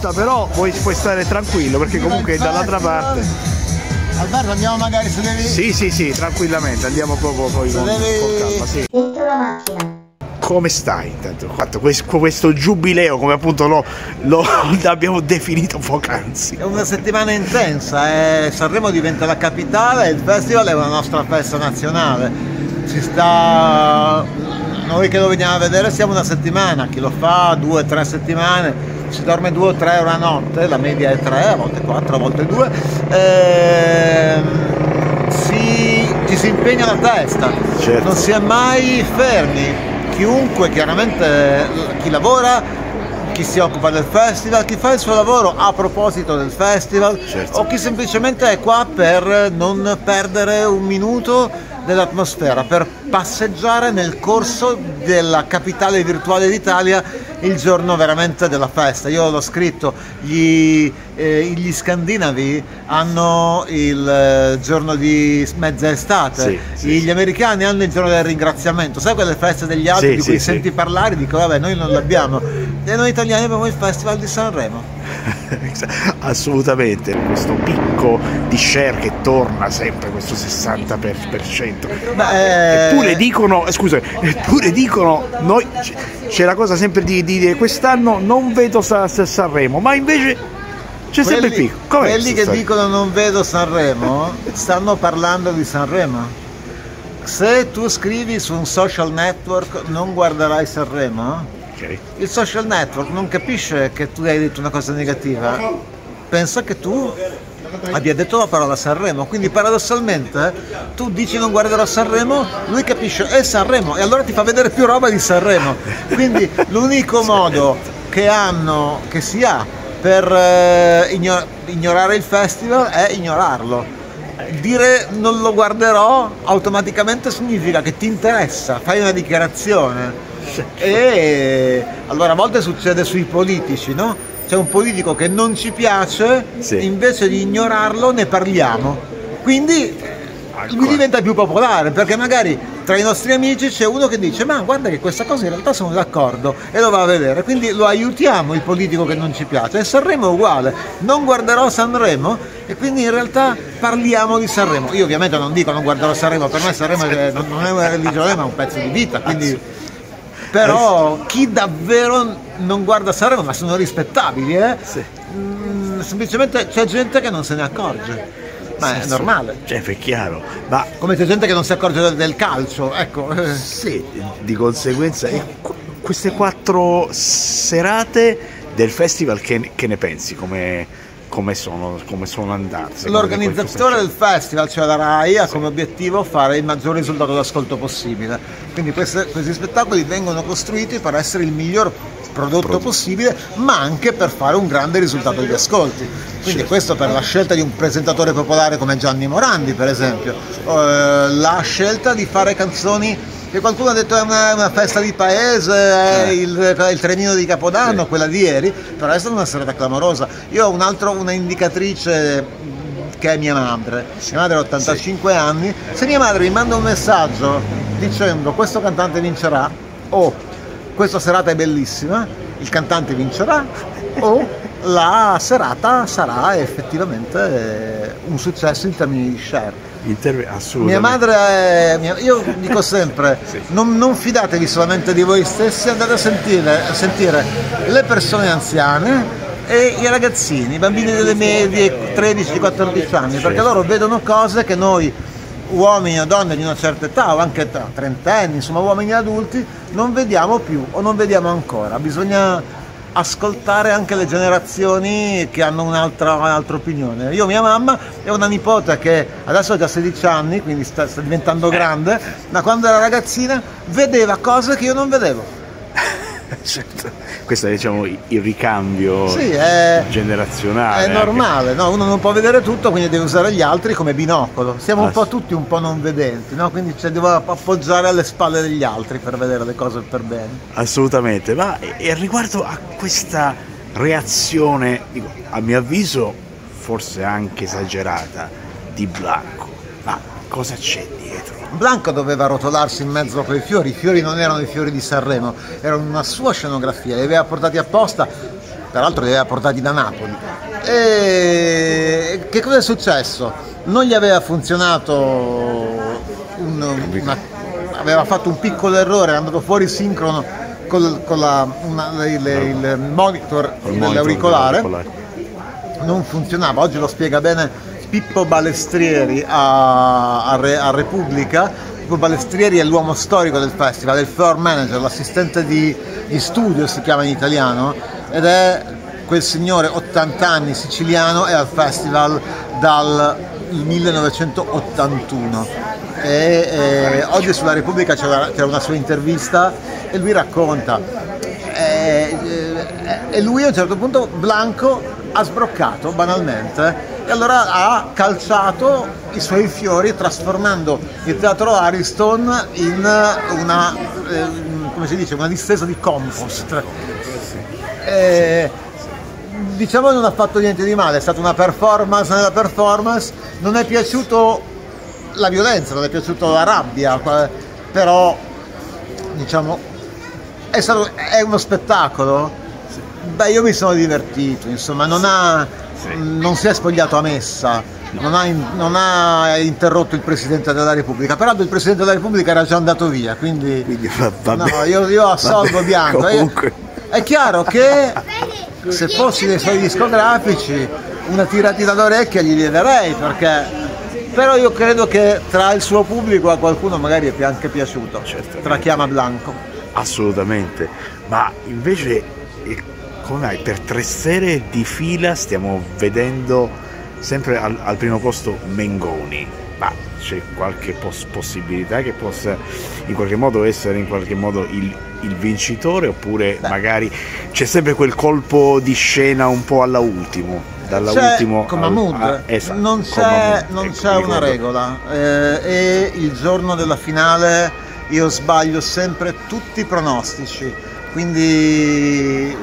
posta, però puoi, puoi stare tranquillo perché comunque dall'altra parte. Alberto andiamo magari se devi. Sì, sì, sì, tranquillamente, andiamo proprio poi con, devi- con calma, sì. Dentro la macchina. Come stai intanto? Fatto questo, questo giubileo, come appunto lo, lo abbiamo definito poc'anzi. È una settimana intensa, eh. Sanremo diventa la capitale il festival è una nostra festa nazionale. Si sta. Noi che lo veniamo a vedere siamo una settimana, chi lo fa due o tre settimane, si dorme due o tre ore a notte, la media è tre, a volte quattro, a volte due. Ehm, si, ci si impegna la testa, Certo. non si è mai fermi. Chiunque, chiaramente chi lavora, chi si occupa del festival, chi fa il suo lavoro a proposito del festival Certo. o chi semplicemente è qua per non perdere un minuto dell'atmosfera, per passeggiare nel corso della capitale virtuale d'Italia il giorno veramente della festa. Io l'ho scritto, gli, eh, gli scandinavi hanno il eh, giorno di mezza estate, Sì, sì, gli americani hanno il giorno del ringraziamento, sai quelle feste degli altri Sì, di cui senti parlare, dico vabbè noi non l'abbiamo e noi italiani abbiamo il festival di Sanremo. Assolutamente, questo picco di share che torna sempre, questo 60%. Beh, eh, Eppure dicono, eh, scusa, eppure dicono, noi, c'è la cosa sempre di dire quest'anno non vedo Sa- Sa- Sanremo, ma invece c'è sempre il quelli, picco. Com'è quelli che storia? dicono non vedo Sanremo stanno parlando di Sanremo. Se tu scrivi su un social network non guarderai Sanremo, Ok. il social network non capisce che tu hai detto una cosa negativa, pensa che tu abbia detto la parola Sanremo, quindi paradossalmente tu dici non guarderò Sanremo, lui capisce è Sanremo e allora ti fa vedere più roba di Sanremo. Quindi l'unico modo che hanno, che si ha per eh, igno- ignorare il festival è ignorarlo. Dire non lo guarderò automaticamente significa che ti interessa, fai una dichiarazione. E allora a volte succede sui politici, no? C'è un politico che non ci piace, Sì. invece di ignorarlo ne parliamo. Quindi lui diventa più popolare perché magari tra i nostri amici c'è uno che dice ma guarda che questa cosa in realtà sono d'accordo e lo va a vedere. Quindi lo aiutiamo il politico che non ci piace. E Sanremo è uguale. Non guarderò Sanremo e quindi in realtà parliamo di Sanremo. Io ovviamente non dico non guarderò Sanremo per me Sanremo non è una religione ma è un pezzo di vita quindi però chi davvero non guarda Sanremo ma sono rispettabili eh? Sì. Mm, semplicemente c'è gente che non se ne accorge ma è Sì, normale Cioè, è chiaro, ma come c'è gente che non si accorge del, del calcio, ecco. sì, di conseguenza, qu- queste quattro serate del festival, che, che ne pensi? Come, come sono, come sono te L'organizzatore del festival, cioè la RAI, ha come obiettivo fare il maggior risultato d'ascolto possibile. Quindi queste- questi spettacoli vengono costruiti per essere il miglior prodotto Prodotto. possibile, ma anche per fare un grande risultato di ascolti. Quindi Certo. questo per la scelta di un presentatore popolare come Gianni Morandi, per esempio, Eh, la scelta di fare canzoni che qualcuno ha detto è una, una festa di paese, è il, il trenino di Capodanno, Sì. quella di ieri, però è stata una serata clamorosa. Io ho un altro, una indicatrice mh, che è mia madre. Mia madre ha 85 anni. Se mia madre mi manda un messaggio dicendo questo cantante vincerà o questa serata è bellissima, il cantante vincerà o la serata sarà effettivamente eh, un successo in termini di share. Interve- Mia madre è. mia- io dico sempre: Sì. non, non fidatevi solamente di voi stessi, andate a sentire, a sentire le persone anziane e i ragazzini, i bambini delle medie 13-14 anni, perché loro vedono cose che noi uomini o donne di una certa età o anche trentenni, insomma uomini adulti, non vediamo più o non vediamo ancora. Bisogna ascoltare anche le generazioni che hanno un'altra, un'altra opinione. Io, mia mamma, e una nipote che adesso ha già 16 anni, quindi sta, sta diventando grande, ma quando era ragazzina vedeva cose che io non vedevo. Certo. Questo è diciamo il ricambio Sì, è, generazionale. è normale, no? uno non può vedere tutto, quindi deve usare gli altri come binocolo. Siamo un Ah, po' sì. tutti un po' non vedenti, no? quindi cioè, devo appoggiare alle spalle degli altri per vedere le cose per bene. Assolutamente, ma e, e riguardo a questa reazione, dico, a mio avviso forse anche esagerata, di Blanco, ma cosa c'è dietro? Blanco doveva rotolarsi in mezzo a quei fiori, i fiori non erano i fiori di Sanremo, erano una sua scenografia, li aveva portati apposta peraltro li aveva portati da Napoli. E che cosa è successo? Non gli aveva funzionato, un, una, aveva fatto un piccolo errore, è andato fuori sincrono con, con la, una, le, le, il monitor dell'auricolare, non funzionava, oggi lo spiega bene Pippo Balestrieri a, a, Re, a Repubblica. Pippo Balestrieri è l'uomo storico del festival, è il floor manager, l'assistente di, di studio si chiama in italiano, ed è quel signore 80 anni siciliano è al festival dal 1981 e, e oggi sulla Repubblica c'era, una sua intervista e lui racconta e, e lui a un certo punto Blanco ha sbroccato banalmente e allora ha calciato i suoi fiori trasformando il teatro Ariston in una, eh, come si dice, una distesa di compost. E, diciamo che non ha fatto niente di male, è stata una performance nella performance, non è piaciuto la violenza, non è piaciuto la rabbia, però diciamo è, stato, è uno spettacolo. Beh, io mi sono divertito, insomma, non ha non si è spogliato a messa, no. non, ha non, ha interrotto il Presidente della Repubblica, peraltro il Presidente della Repubblica era già andato via, quindi, quindi va, va no, io, io, assolvo Bianco. Io, è chiaro che se fossi nei suoi discografici una tiratina d'orecchia gli darei perché però io credo che tra il suo pubblico a qualcuno magari è anche piaciuto, Certamente. tra chiama Blanco. Assolutamente, ma invece come mai per tre sere di fila stiamo vedendo sempre al, al primo posto Mengoni? Ma c'è qualche poss- possibilità che possa in qualche modo essere in qualche modo il, il vincitore oppure Beh. magari c'è sempre quel colpo di scena un po' alla ultimo? Dalla c'è, ultimo come al, mood, a, esatto, non c'è, non ecco, c'è una regola eh, e il giorno della finale io sbaglio sempre tutti i pronostici quindi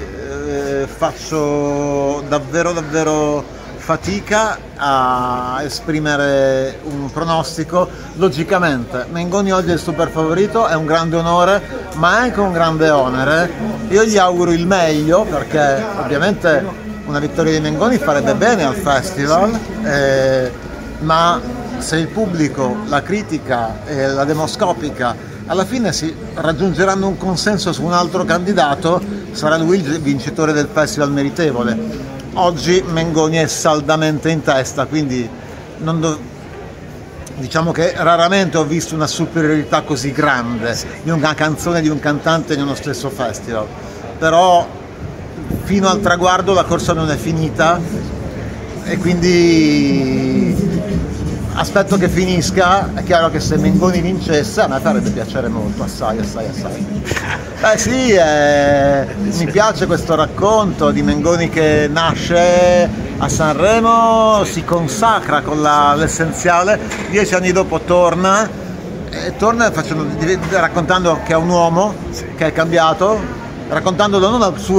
faccio davvero davvero fatica a esprimere un pronostico. Logicamente, Mengoni oggi è il super favorito, è un grande onore, ma è anche un grande onere. Io gli auguro il meglio perché ovviamente una vittoria di Mengoni farebbe bene al festival, eh, ma se il pubblico, la critica e la demoscopica alla fine si raggiungeranno un consenso su un altro candidato, sarà lui il vincitore del festival meritevole. Oggi Mengoni è saldamente in testa, quindi do... diciamo che raramente ho visto una superiorità così grande di una canzone di un cantante in uno stesso festival. Però fino al traguardo la corsa non è finita e quindi aspetto che finisca, è chiaro che se Mengoni vincesse a me farebbe piacere molto, assai, assai, assai. Eh sì, eh, mi piace questo racconto di Mengoni che nasce a Sanremo, si consacra con l'essenziale, dieci anni dopo torna, e torna facendo, raccontando che è un uomo, che è cambiato, raccontandolo non al suo